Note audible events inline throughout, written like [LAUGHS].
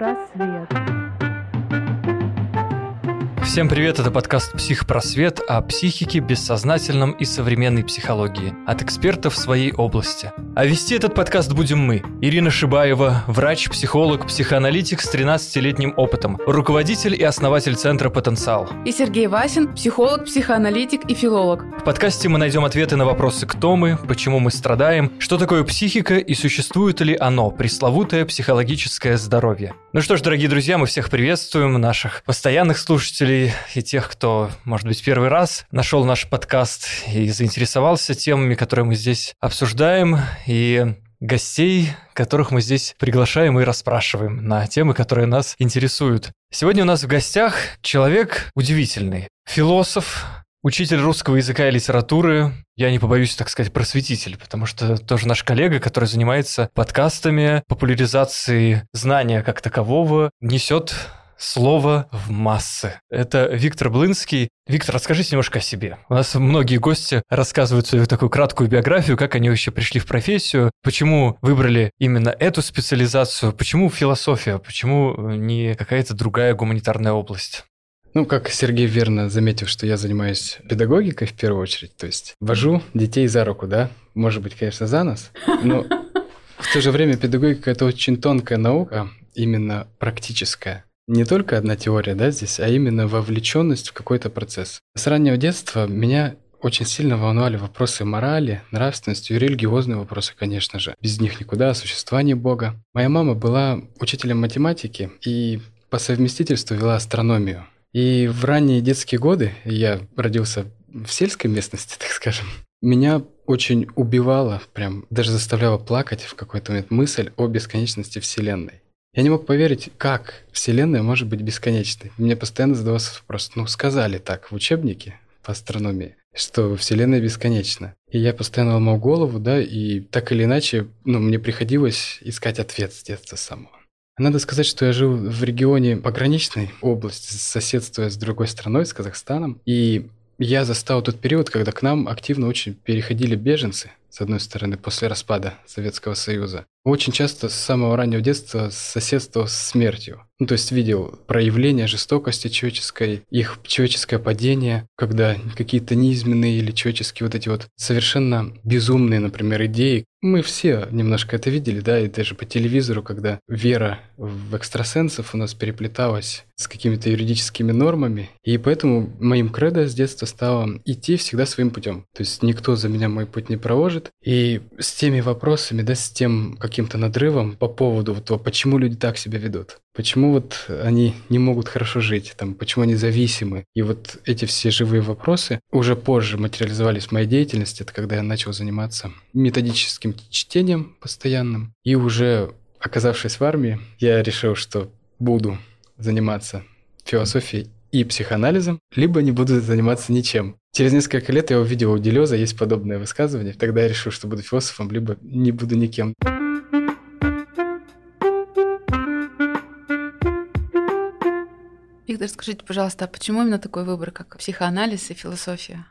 Психпросвет. Всем привет, это подкаст «Психпросвет» о психике, бессознательном и современной психологии от экспертов в своей области. А вести этот подкаст будем мы. Ирина Шибаева, врач, психолог, психоаналитик с 13-летним опытом, руководитель и основатель Центра «Потенциал». И Сергей Васин, психолог, психоаналитик и филолог. В подкасте мы найдем ответы на вопросы «Кто мы?», «Почему мы страдаем?», «Что такое психика?» и существует ли оно, пресловутое психологическое здоровье. Ну что ж, дорогие друзья, мы всех приветствуем, наших постоянных слушателей, и тех, кто, может быть, первый раз нашел наш подкаст и заинтересовался темами, которые мы здесь обсуждаем, и гостей, которых мы здесь приглашаем и расспрашиваем на темы, которые нас интересуют. Сегодня у нас в гостях человек удивительный. Философ, Учитель русского языка и литературы, я не побоюсь так сказать, просветитель, потому что тоже наш коллега, который занимается подкастами, популяризацией знания как такового, несет слово в массы. Это Виктор Блынский. Виктор, расскажите немножко о себе. У нас многие гости рассказывают свою такую краткую биографию, как они вообще пришли в профессию, почему выбрали именно эту специализацию, почему философия, почему не какая-то другая гуманитарная область. Ну, как Сергей верно заметил, что я занимаюсь педагогикой в первую очередь, то есть вожу детей за руку, да, может быть, конечно, за нос, но в то же время педагогика – это очень тонкая наука, именно практическая не только одна теория, да, здесь, а именно вовлеченность в какой-то процесс. С раннего детства меня очень сильно волновали вопросы морали, нравственности и религиозные вопросы, конечно же. Без них никуда, о существовании Бога. Моя мама была учителем математики и по совместительству вела астрономию. И в ранние детские годы, я родился в сельской местности, [LAUGHS] так скажем, меня очень убивала, прям даже заставляла плакать в какой-то момент мысль о бесконечности Вселенной. Я не мог поверить, как Вселенная может быть бесконечной. Мне постоянно задавался вопрос, ну сказали так в учебнике по астрономии, что Вселенная бесконечна. И я постоянно ломал голову, да, и так или иначе, ну, мне приходилось искать ответ с детства самого. Надо сказать, что я жил в регионе пограничной области, соседствуя с другой страной, с Казахстаном. И я застал тот период, когда к нам активно очень переходили беженцы, с одной стороны, после распада Советского Союза. Очень часто с самого раннего детства соседствовал с смертью. Ну, то есть видел проявление жестокости человеческой, их человеческое падение, когда какие-то низменные или человеческие вот эти вот совершенно безумные, например, идеи. Мы все немножко это видели, да, и даже по телевизору, когда вера в экстрасенсов у нас переплеталась с какими-то юридическими нормами. И поэтому моим кредо с детства стало идти всегда своим путем. То есть никто за меня мой путь не проложит. И с теми вопросами, да, с тем каким-то надрывом по поводу вот, почему люди так себя ведут. Почему вот они не могут хорошо жить, там, почему они зависимы. И вот эти все живые вопросы уже позже материализовались в моей деятельности. Это когда я начал заниматься методическим чтением постоянным. И уже оказавшись в армии, я решил, что буду заниматься философией и психоанализом, либо не буду заниматься ничем. Через несколько лет я увидел у Делеза есть подобное высказывание. Тогда я решил, что буду философом, либо не буду никем. Виктор, скажите, пожалуйста, а почему именно такой выбор, как психоанализ и философия?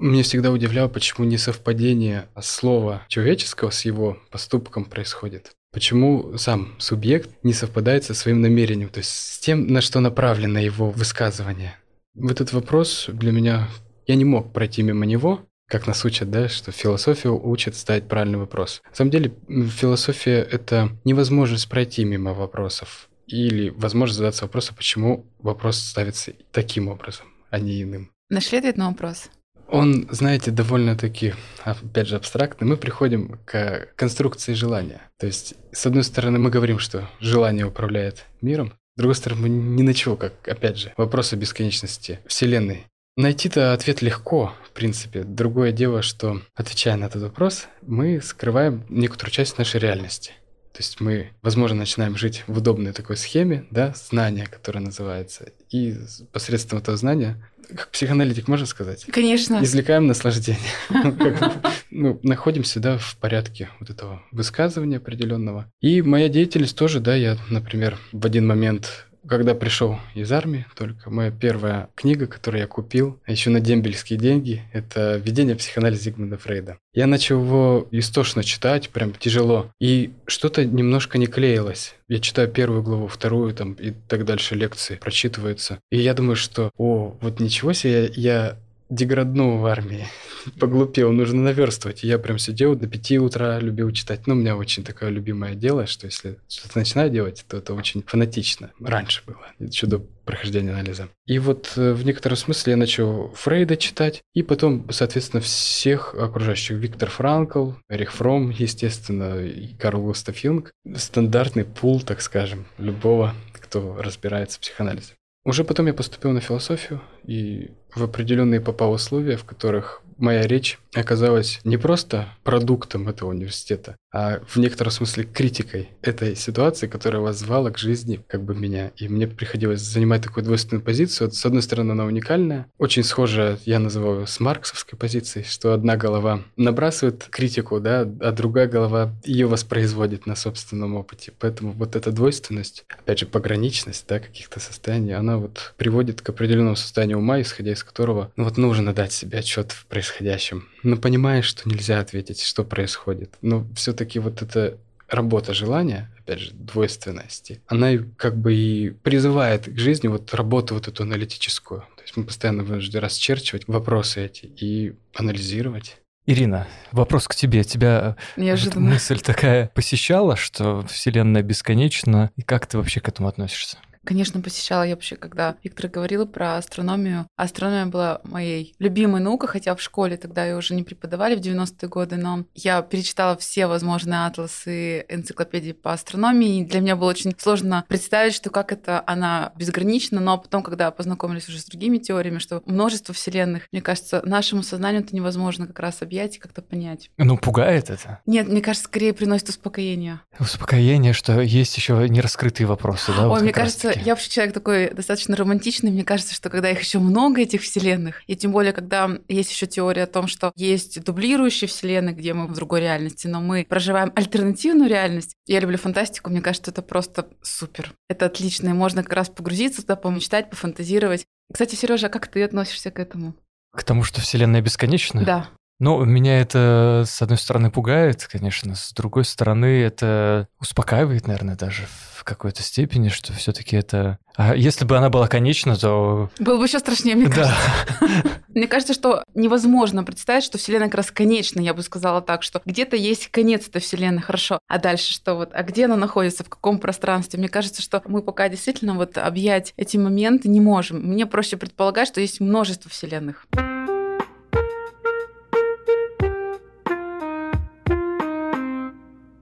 Мне всегда удивляло, почему не совпадение слова человеческого с его поступком происходит. Почему сам субъект не совпадает со своим намерением, то есть с тем, на что направлено его высказывание. В этот вопрос для меня я не мог пройти мимо него, как нас учат, да, что философию учат ставить правильный вопрос. На самом деле, философия — это невозможность пройти мимо вопросов или возможность задаться вопросом, почему вопрос ставится таким образом, а не иным. Нашли ответ на вопрос? Он, знаете, довольно-таки, опять же, абстрактный. Мы приходим к конструкции желания. То есть, с одной стороны, мы говорим, что желание управляет миром, с другой стороны, мы ни на чего, как, опять же, вопрос о бесконечности Вселенной. Найти-то ответ легко, в принципе. Другое дело, что, отвечая на этот вопрос, мы скрываем некоторую часть нашей реальности. То есть мы, возможно, начинаем жить в удобной такой схеме, да, знания, которое называется, и посредством этого знания, как психоаналитик можно сказать? Конечно. Извлекаем наслаждение. [LAUGHS] Ну, находимся, да, в порядке вот этого высказывания определенного. И моя деятельность тоже, да, я, например, в один момент когда пришел из армии, только моя первая книга, которую я купил, а еще на дембельские деньги, это «Введение психоанализа Зигмунда Фрейда». Я начал его истошно читать, прям тяжело, и что-то немножко не клеилось. Я читаю первую главу, вторую там и так дальше лекции прочитываются. И я думаю, что, о, вот ничего себе, я деграднул в армии. [LAUGHS] Поглупел, нужно наверстывать. я прям сидел до пяти утра, любил читать. Ну, у меня очень такое любимое дело, что если что-то начинаю делать, то это очень фанатично. Раньше было, еще до прохождения анализа. И вот э, в некотором смысле я начал Фрейда читать, и потом, соответственно, всех окружающих. Виктор Франкл, Эрих Фром, естественно, и Карл Густав Юнг. Стандартный пул, так скажем, любого, кто разбирается в психоанализе. Уже потом я поступил на философию и в определенные попал условия, в которых моя речь оказалась не просто продуктом этого университета, а в некотором смысле критикой этой ситуации, которая воззвала к жизни как бы меня. И мне приходилось занимать такую двойственную позицию. С одной стороны, она уникальная, очень схожая, я называю, с марксовской позицией, что одна голова набрасывает критику, да, а другая голова ее воспроизводит на собственном опыте. Поэтому вот эта двойственность, опять же, пограничность, да, каких-то состояний, она вот приводит к определенному состоянию ума, исходя из которого, ну вот нужно дать себе отчет в происходящем. Но понимаешь, что нельзя ответить, что происходит. Но все-таки вот эта работа желания, опять же, двойственности, она как бы и призывает к жизни вот работу вот эту аналитическую. То есть мы постоянно вынуждены расчерчивать вопросы эти и анализировать. Ирина, вопрос к тебе. Тебя Неожиданно. мысль такая посещала, что Вселенная бесконечна, и как ты вообще к этому относишься? Конечно, посещала я вообще, когда Виктор говорила про астрономию. Астрономия была моей любимой наукой, хотя в школе тогда ее уже не преподавали в 90-е годы, но я перечитала все возможные атласы, энциклопедии по астрономии, и для меня было очень сложно представить, что как это она безгранична, но потом, когда познакомились уже с другими теориями, что множество вселенных, мне кажется, нашему сознанию это невозможно как раз объять и как-то понять. Ну, пугает это? Нет, мне кажется, скорее приносит успокоение. Успокоение, что есть еще нераскрытые вопросы, да? Ой, вот мне кажется. Я вообще человек такой достаточно романтичный. Мне кажется, что когда их еще много, этих вселенных, и тем более, когда есть еще теория о том, что есть дублирующие вселенные, где мы в другой реальности, но мы проживаем альтернативную реальность. Я люблю фантастику, мне кажется, это просто супер. Это отлично, и можно как раз погрузиться туда, помечтать, пофантазировать. Кстати, Сережа, а как ты относишься к этому? К тому, что Вселенная бесконечна? Да. Ну, меня это, с одной стороны, пугает, конечно, с другой стороны, это успокаивает, наверное, даже в какой-то степени, что все-таки это... А если бы она была конечна, то... Было бы еще страшнее, мне Да. кажется. [LAUGHS] Мне кажется, что невозможно представить, что Вселенная как раз конечна. Я бы сказала так, что где-то есть конец этой Вселенной, хорошо. А дальше что вот? А где она находится, в каком пространстве? Мне кажется, что мы пока действительно вот объять эти моменты не можем. Мне проще предполагать, что есть множество Вселенных.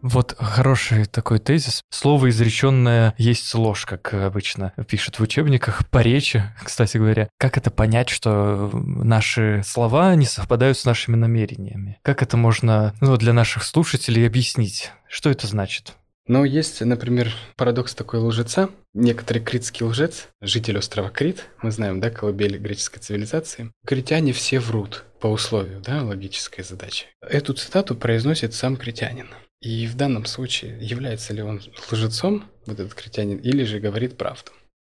Вот хороший такой тезис. Слово изреченное есть ложь, как обычно пишут в учебниках по речи, кстати говоря. Как это понять, что наши слова не совпадают с нашими намерениями? Как это можно ну, для наших слушателей объяснить? Что это значит? Но есть, например, парадокс такой лжеца. Некоторый критский лжец, житель острова Крит, мы знаем, да, колыбель греческой цивилизации. Критяне все врут по условию, да, логической задачи. Эту цитату произносит сам критянин. И в данном случае является ли он лжецом, вот этот критянин, или же говорит правду.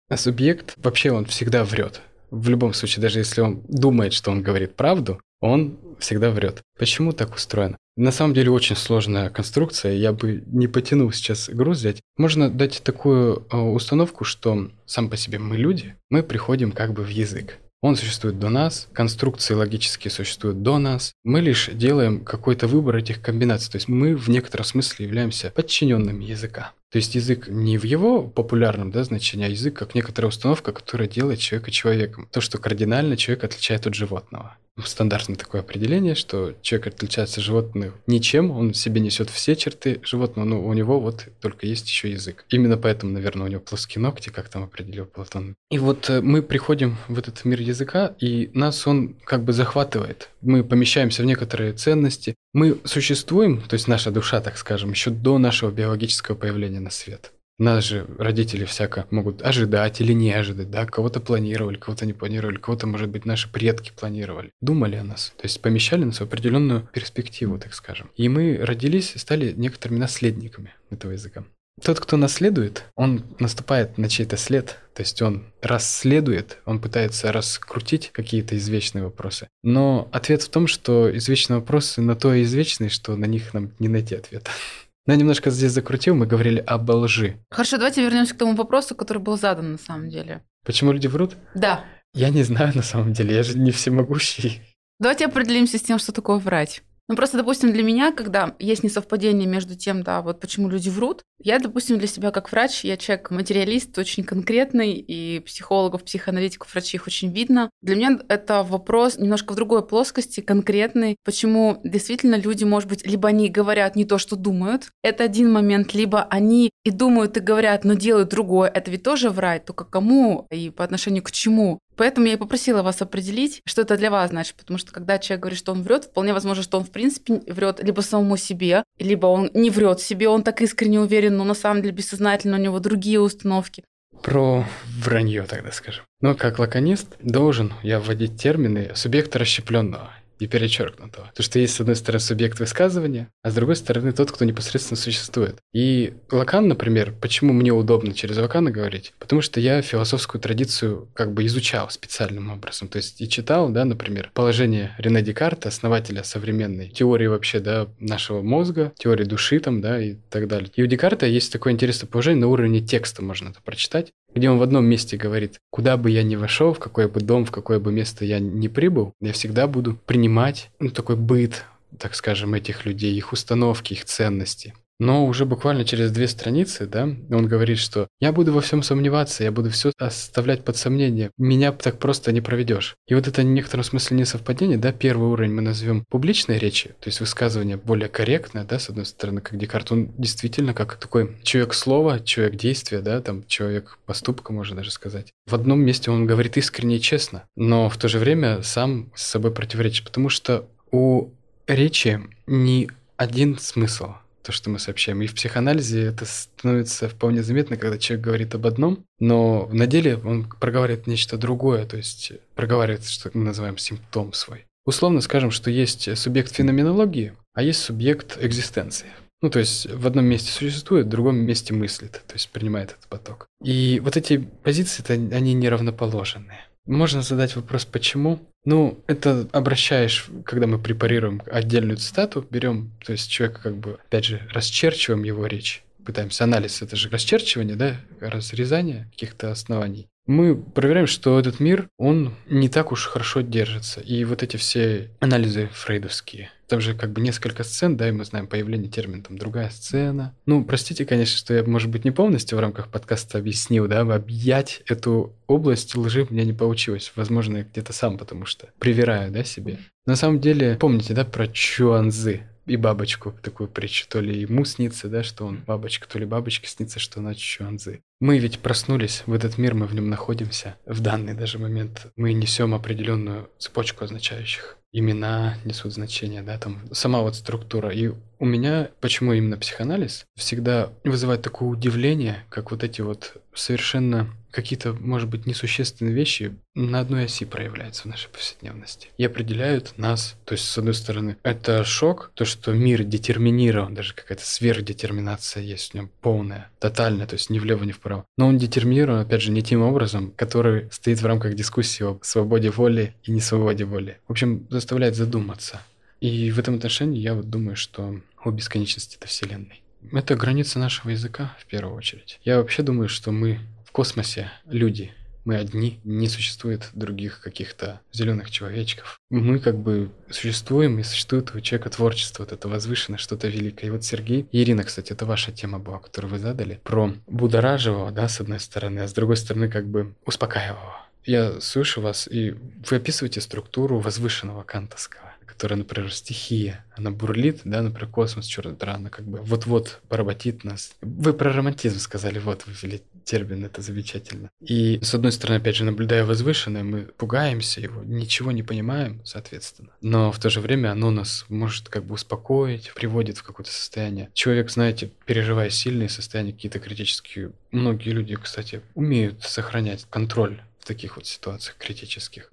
А субъект, вообще он всегда врет. В любом случае, даже если он думает, что он говорит правду, он всегда врет. Почему так устроено? На самом деле очень сложная конструкция, я бы не потянул сейчас груз взять. Можно дать такую э, установку, что сам по себе мы люди, мы приходим как бы в язык. Он существует до нас, конструкции логические существуют до нас. Мы лишь делаем какой-то выбор этих комбинаций. То есть мы в некотором смысле являемся подчиненными языка. То есть язык не в его популярном да, значении, а язык как некоторая установка, которая делает человека человеком. То, что кардинально человек отличает от животного. Стандартное такое определение, что человек отличается от животных ничем, он в себе несет все черты животного, но у него вот только есть еще язык. Именно поэтому, наверное, у него плоские ногти, как там определил Платон. И вот э, мы приходим в этот мир языка, и нас он как бы захватывает. Мы помещаемся в некоторые ценности. Мы существуем, то есть наша душа, так скажем, еще до нашего биологического появления на свет. Нас же родители всяко могут ожидать или не ожидать, да, кого-то планировали, кого-то не планировали, кого-то, может быть, наши предки планировали. Думали о нас, то есть помещали нас в определенную перспективу, так скажем. И мы родились и стали некоторыми наследниками этого языка. Тот, кто наследует, он наступает на чей-то след, то есть он расследует, он пытается раскрутить какие-то извечные вопросы. Но ответ в том, что извечные вопросы на то и извечные, что на них нам не найти ответа. [LAUGHS] Но я немножко здесь закрутил, мы говорили об лжи. Хорошо, давайте вернемся к тому вопросу, который был задан на самом деле. Почему люди врут? Да. Я не знаю на самом деле, я же не всемогущий. Давайте определимся с тем, что такое врать. Ну, просто, допустим, для меня, когда есть несовпадение между тем, да, вот почему люди врут, я, допустим, для себя как врач, я человек-материалист очень конкретный, и психологов, психоаналитиков, врачей очень видно. Для меня это вопрос немножко в другой плоскости, конкретный, почему действительно люди, может быть, либо они говорят не то, что думают, это один момент, либо они и думают, и говорят, но делают другое, это ведь тоже врать, только кому и по отношению к чему. Поэтому я и попросила вас определить, что это для вас значит, потому что когда человек говорит, что он врет, вполне возможно, что он в принципе врет либо самому себе, либо он не врет себе, он так искренне уверен, но на самом деле бессознательно у него другие установки. Про вранье тогда скажем. Но как лаконист должен я вводить термины субъекта расщепленного и перечеркнутого. То, что есть, с одной стороны, субъект высказывания, а с другой стороны, тот, кто непосредственно существует. И Лакан, например, почему мне удобно через Лакана говорить? Потому что я философскую традицию как бы изучал специальным образом. То есть и читал, да, например, положение Рене Декарта, основателя современной теории вообще, да, нашего мозга, теории души там, да, и так далее. И у Декарта есть такое интересное положение на уровне текста, можно это прочитать где он в одном месте говорит, куда бы я ни вошел, в какой бы дом, в какое бы место я ни прибыл, я всегда буду принимать ну, такой быт, так скажем, этих людей, их установки, их ценности. Но уже буквально через две страницы, да, он говорит, что я буду во всем сомневаться, я буду все оставлять под сомнение. Меня так просто не проведешь. И вот это в некотором смысле несовпадение, да, первый уровень мы назовем публичной речи, то есть высказывание более корректное, да, с одной стороны, как Декарт, он действительно как такой человек слова, человек действия, да, там человек поступка, можно даже сказать. В одном месте он говорит искренне и честно, но в то же время сам с собой противоречит, потому что у речи не один смысл – то, что мы сообщаем. И в психоанализе это становится вполне заметно, когда человек говорит об одном, но на деле он проговаривает нечто другое, то есть проговаривает, что мы называем симптом свой. Условно скажем, что есть субъект феноменологии, а есть субъект экзистенции. Ну, то есть в одном месте существует, в другом месте мыслит, то есть принимает этот поток. И вот эти позиции, они неравноположенные. Можно задать вопрос, почему? Ну, это обращаешь, когда мы препарируем отдельную цитату, берем, то есть человека как бы, опять же, расчерчиваем его речь, пытаемся анализ, это же расчерчивание, да, разрезание каких-то оснований мы проверяем, что этот мир, он не так уж хорошо держится. И вот эти все анализы фрейдовские, там же как бы несколько сцен, да, и мы знаем появление термина, там, другая сцена. Ну, простите, конечно, что я, может быть, не полностью в рамках подкаста объяснил, да, объять эту область лжи мне не получилось. Возможно, я где-то сам, потому что привираю, да, себе. На самом деле, помните, да, про Чуанзы? И бабочку такую притчу. То ли ему снится, да, что он бабочка, то ли бабочке снится, что она чуанзы. Мы ведь проснулись в этот мир, мы в нем находимся. В данный даже момент мы несем определенную цепочку означающих. Имена несут значение, да, там сама вот структура. И у меня, почему именно психоанализ, всегда вызывает такое удивление, как вот эти вот совершенно какие-то, может быть, несущественные вещи на одной оси проявляются в нашей повседневности и определяют нас. То есть, с одной стороны, это шок, то, что мир детерминирован, даже какая-то сверхдетерминация есть в нем полная, тотальная, то есть ни влево, ни вправо. Но он детерминирован, опять же, не тем образом, который стоит в рамках дискуссии о свободе воли и несвободе воли. В общем, заставляет задуматься. И в этом отношении я вот думаю, что о бесконечности этой Вселенной. Это граница нашего языка, в первую очередь. Я вообще думаю, что мы в космосе люди. Мы одни, не существует других каких-то зеленых человечков. Мы как бы существуем, и существует у человека творчество, вот это возвышенное, что-то великое. И вот Сергей, Ирина, кстати, это ваша тема была, которую вы задали, про будораживого, да, с одной стороны, а с другой стороны, как бы успокаиваемого. Я слышу вас, и вы описываете структуру возвышенного кантовского которая, например, стихия, она бурлит, да, например, космос, дыра, она как бы вот-вот поработит нас. Вы про романтизм сказали, вот, вы ввели термин, это замечательно. И, с одной стороны, опять же, наблюдая возвышенное, мы пугаемся его, ничего не понимаем, соответственно. Но в то же время оно нас может как бы успокоить, приводит в какое-то состояние. Человек, знаете, переживая сильные состояния, какие-то критические, многие люди, кстати, умеют сохранять контроль в таких вот ситуациях критических.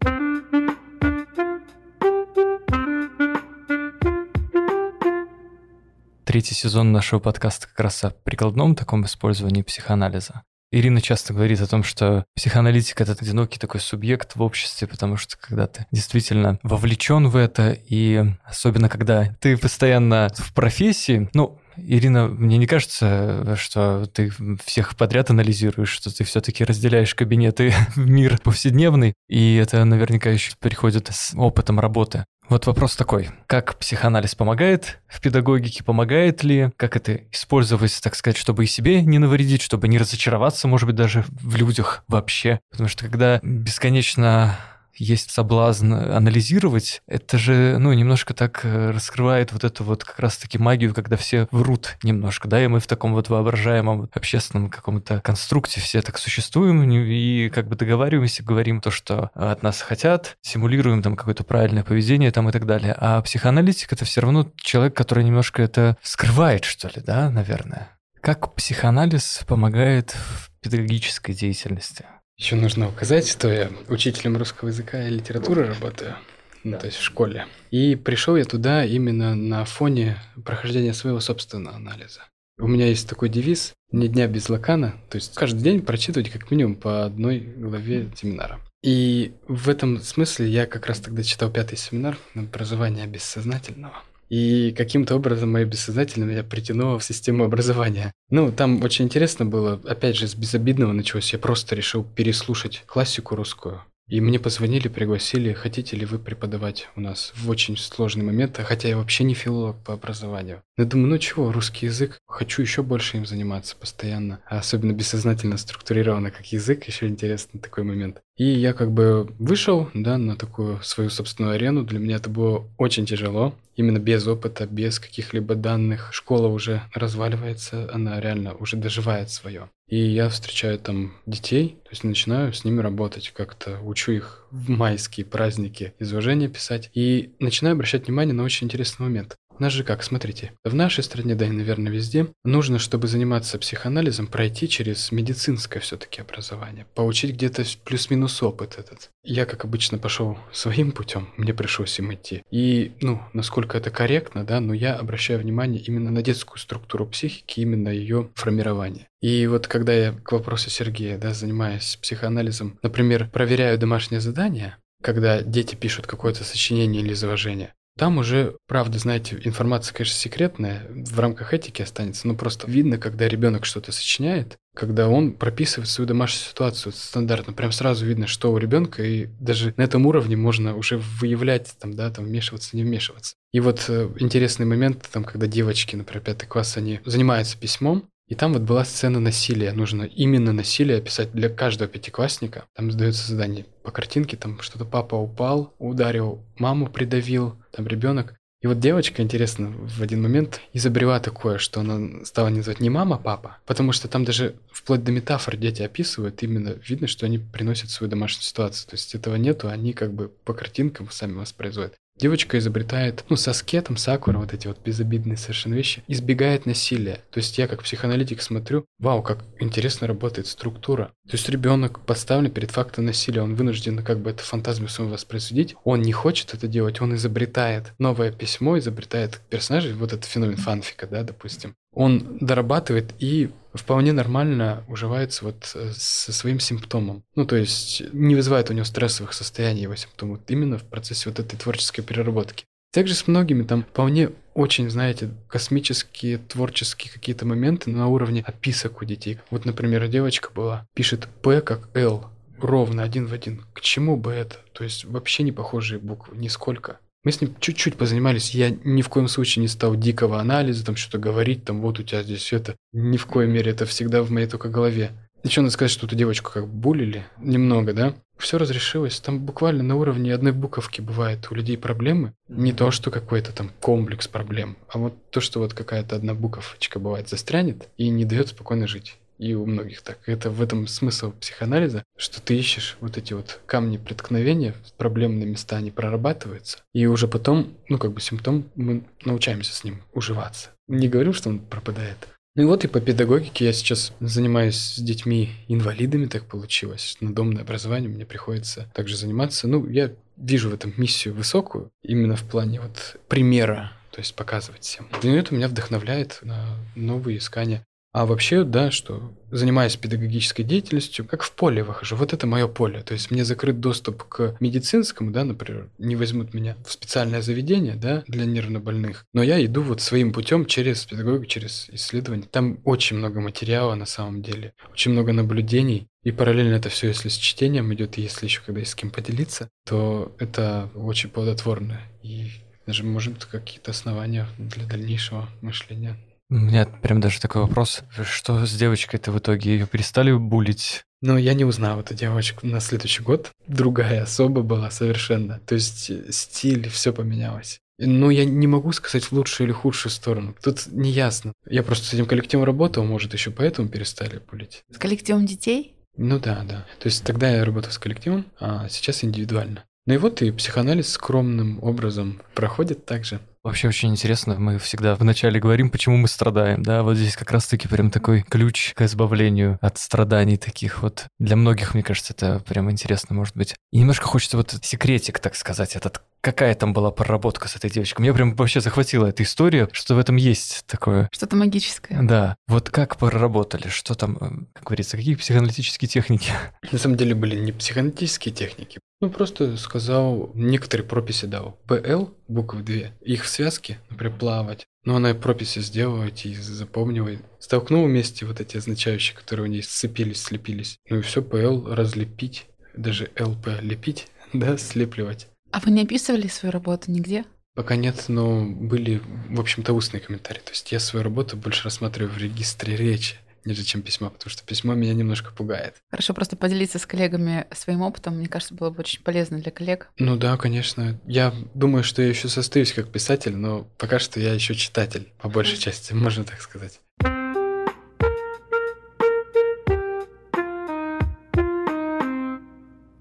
Третий сезон нашего подкаста как раз о прикладном таком использовании психоанализа. Ирина часто говорит о том, что психоаналитик — это одинокий такой субъект в обществе, потому что когда ты действительно вовлечен в это, и особенно когда ты постоянно в профессии, ну, Ирина, мне не кажется, что ты всех подряд анализируешь, что ты все-таки разделяешь кабинеты [LAUGHS] в мир повседневный, и это наверняка еще приходит с опытом работы. Вот вопрос такой. Как психоанализ помогает в педагогике? Помогает ли? Как это использовать, так сказать, чтобы и себе не навредить, чтобы не разочароваться, может быть, даже в людях вообще? Потому что когда бесконечно есть соблазн анализировать, это же, ну, немножко так э, раскрывает вот эту вот как раз-таки магию, когда все врут немножко, да, и мы в таком вот воображаемом общественном каком-то конструкте все так существуем и как бы договариваемся, говорим то, что от нас хотят, симулируем там какое-то правильное поведение там и так далее. А психоаналитик — это все равно человек, который немножко это скрывает, что ли, да, наверное. Как психоанализ помогает в педагогической деятельности? Еще нужно указать, что я учителем русского языка и литературы работаю, ну, то есть в школе. И пришел я туда именно на фоне прохождения своего собственного анализа. У меня есть такой девиз «Ни дня без лакана», то есть каждый день прочитывать как минимум по одной главе семинара. И в этом смысле я как раз тогда читал пятый семинар «Образование бессознательного». И каким-то образом мое бессознательное меня притянуло в систему образования. Ну, там очень интересно было, опять же, с безобидного началось. Я просто решил переслушать классику русскую. И мне позвонили, пригласили, хотите ли вы преподавать у нас в очень сложный момент, хотя я вообще не филолог по образованию. Я думаю, ну чего, русский язык, хочу еще больше им заниматься постоянно, а особенно бессознательно структурированно как язык, еще интересный такой момент. И я как бы вышел, да, на такую свою собственную арену, для меня это было очень тяжело, именно без опыта, без каких-либо данных. Школа уже разваливается, она реально уже доживает свое. И я встречаю там детей, то есть начинаю с ними работать, как-то учу их в майские праздники изложения писать и начинаю обращать внимание на очень интересный момент. У нас же как, смотрите, в нашей стране, да и, наверное, везде, нужно, чтобы заниматься психоанализом, пройти через медицинское все-таки образование, получить где-то плюс-минус опыт этот. Я, как обычно, пошел своим путем, мне пришлось им идти. И, ну, насколько это корректно, да, но я обращаю внимание именно на детскую структуру психики, именно ее формирование. И вот когда я к вопросу Сергея, да, занимаясь психоанализом, например, проверяю домашнее задание, когда дети пишут какое-то сочинение или изложение, там уже, правда, знаете, информация, конечно, секретная, в рамках этики останется, но просто видно, когда ребенок что-то сочиняет, когда он прописывает свою домашнюю ситуацию стандартно, прям сразу видно, что у ребенка, и даже на этом уровне можно уже выявлять, там, да, там, вмешиваться, не вмешиваться. И вот э, интересный момент, там, когда девочки, например, пятый класс, они занимаются письмом, и там вот была сцена насилия. Нужно именно насилие описать для каждого пятиклассника. Там задается задание по картинке, там что-то папа упал, ударил, маму придавил, там ребенок. И вот девочка, интересно, в один момент изобрела такое, что она стала называть не мама, а папа, потому что там даже вплоть до метафор дети описывают, именно видно, что они приносят свою домашнюю ситуацию. То есть этого нету, они как бы по картинкам сами воспроизводят. Девочка изобретает, ну, со скетом, сакура, вот эти вот безобидные совершенно вещи, избегает насилия. То есть я как психоаналитик смотрю, вау, как интересно работает структура. То есть ребенок поставлен перед фактом насилия, он вынужден как бы это фантазму своему воспроизводить, он не хочет это делать, он изобретает новое письмо, изобретает персонажей, вот этот феномен фанфика, да, допустим он дорабатывает и вполне нормально уживается вот э, со своим симптомом. Ну, то есть не вызывает у него стрессовых состояний его симптомы, вот именно в процессе вот этой творческой переработки. Также с многими там вполне очень, знаете, космические, творческие какие-то моменты на уровне описок у детей. Вот, например, девочка была, пишет П как Л, ровно один в один. К чему бы это? То есть вообще не похожие буквы, нисколько. Мы с ним чуть-чуть позанимались. Я ни в коем случае не стал дикого анализа, там что-то говорить, там вот у тебя здесь это. Ни в коей мере это всегда в моей только голове. Еще надо сказать, что эту девочку как булили немного, да? Все разрешилось. Там буквально на уровне одной буковки бывает у людей проблемы. Не то, что какой-то там комплекс проблем, а вот то, что вот какая-то одна буковочка бывает застрянет и не дает спокойно жить и у многих так. Это в этом смысл психоанализа, что ты ищешь вот эти вот камни преткновения, проблемные места, они прорабатываются, и уже потом, ну, как бы симптом, мы научаемся с ним уживаться. Не говорю, что он пропадает. Ну и вот и по педагогике я сейчас занимаюсь с детьми-инвалидами, так получилось. На домное образование мне приходится также заниматься. Ну, я вижу в этом миссию высокую, именно в плане вот примера то есть показывать всем. И это меня вдохновляет на новые искания. А вообще, да, что занимаюсь педагогической деятельностью, как в поле выхожу. Вот это мое поле. То есть мне закрыт доступ к медицинскому, да, например, не возьмут меня в специальное заведение, да, для нервнобольных. Но я иду вот своим путем через педагогику, через исследование. Там очень много материала на самом деле, очень много наблюдений. И параллельно это все, если с чтением идет, и если еще когда есть с кем поделиться, то это очень плодотворно. И даже, может, какие-то основания для дальнейшего мышления. У меня прям даже такой вопрос. Что с девочкой-то в итоге? Ее перестали булить? Ну, я не узнал эту девочку на следующий год. Другая особа была совершенно. То есть э, стиль, все поменялось. Ну, я не могу сказать в лучшую или худшую сторону. Тут не ясно. Я просто с этим коллективом работал, может, еще поэтому перестали булить. С коллективом детей? Ну да, да. То есть тогда я работал с коллективом, а сейчас индивидуально. Ну и вот и психоанализ скромным образом проходит также. Вообще очень интересно, мы всегда вначале говорим, почему мы страдаем, да, вот здесь как раз-таки прям такой ключ к избавлению от страданий таких вот. Для многих, мне кажется, это прям интересно может быть. И немножко хочется вот секретик, так сказать, этот какая там была проработка с этой девочкой. Меня прям вообще захватила эта история, что в этом есть такое. Что-то магическое. Да. Вот как проработали, что там, э, как говорится, какие психоаналитические техники? [LAUGHS] На самом деле были не психоаналитические техники. Ну, просто сказал, некоторые прописи дал. ПЛ, буквы две, их в связке, например, плавать. Но она и прописи сделала эти и запомнила. Столкнул вместе вот эти означающие, которые у нее сцепились, слепились. Ну и все, ПЛ разлепить, даже ЛП лепить, [LAUGHS] да, слепливать. А вы не описывали свою работу нигде? Пока нет, но были, в общем-то, устные комментарии. То есть я свою работу больше рассматриваю в регистре речи, нежели чем письмо, потому что письмо меня немножко пугает. Хорошо просто поделиться с коллегами своим опытом. Мне кажется, было бы очень полезно для коллег. Ну да, конечно. Я думаю, что я еще состоюсь как писатель, но пока что я еще читатель, по большей части, [LAUGHS] можно так сказать.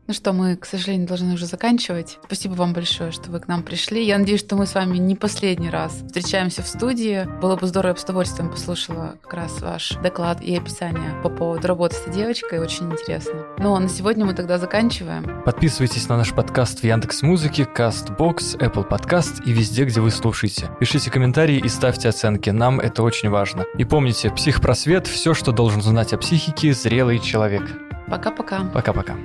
Ну что, мы, к сожалению, должны уже заканчивать. Спасибо вам большое, что вы к нам пришли. Я надеюсь, что мы с вами не последний раз встречаемся в студии. Было бы здорово, я бы с удовольствием послушала как раз ваш доклад и описание по поводу работы с этой девочкой. Очень интересно. Ну, а на сегодня мы тогда заканчиваем. Подписывайтесь на наш подкаст в Яндекс Музыке, Castbox, Apple Podcast и везде, где вы слушаете. Пишите комментарии и ставьте оценки. Нам это очень важно. И помните, психпросвет – все, что должен знать о психике зрелый человек. Пока-пока. Пока-пока.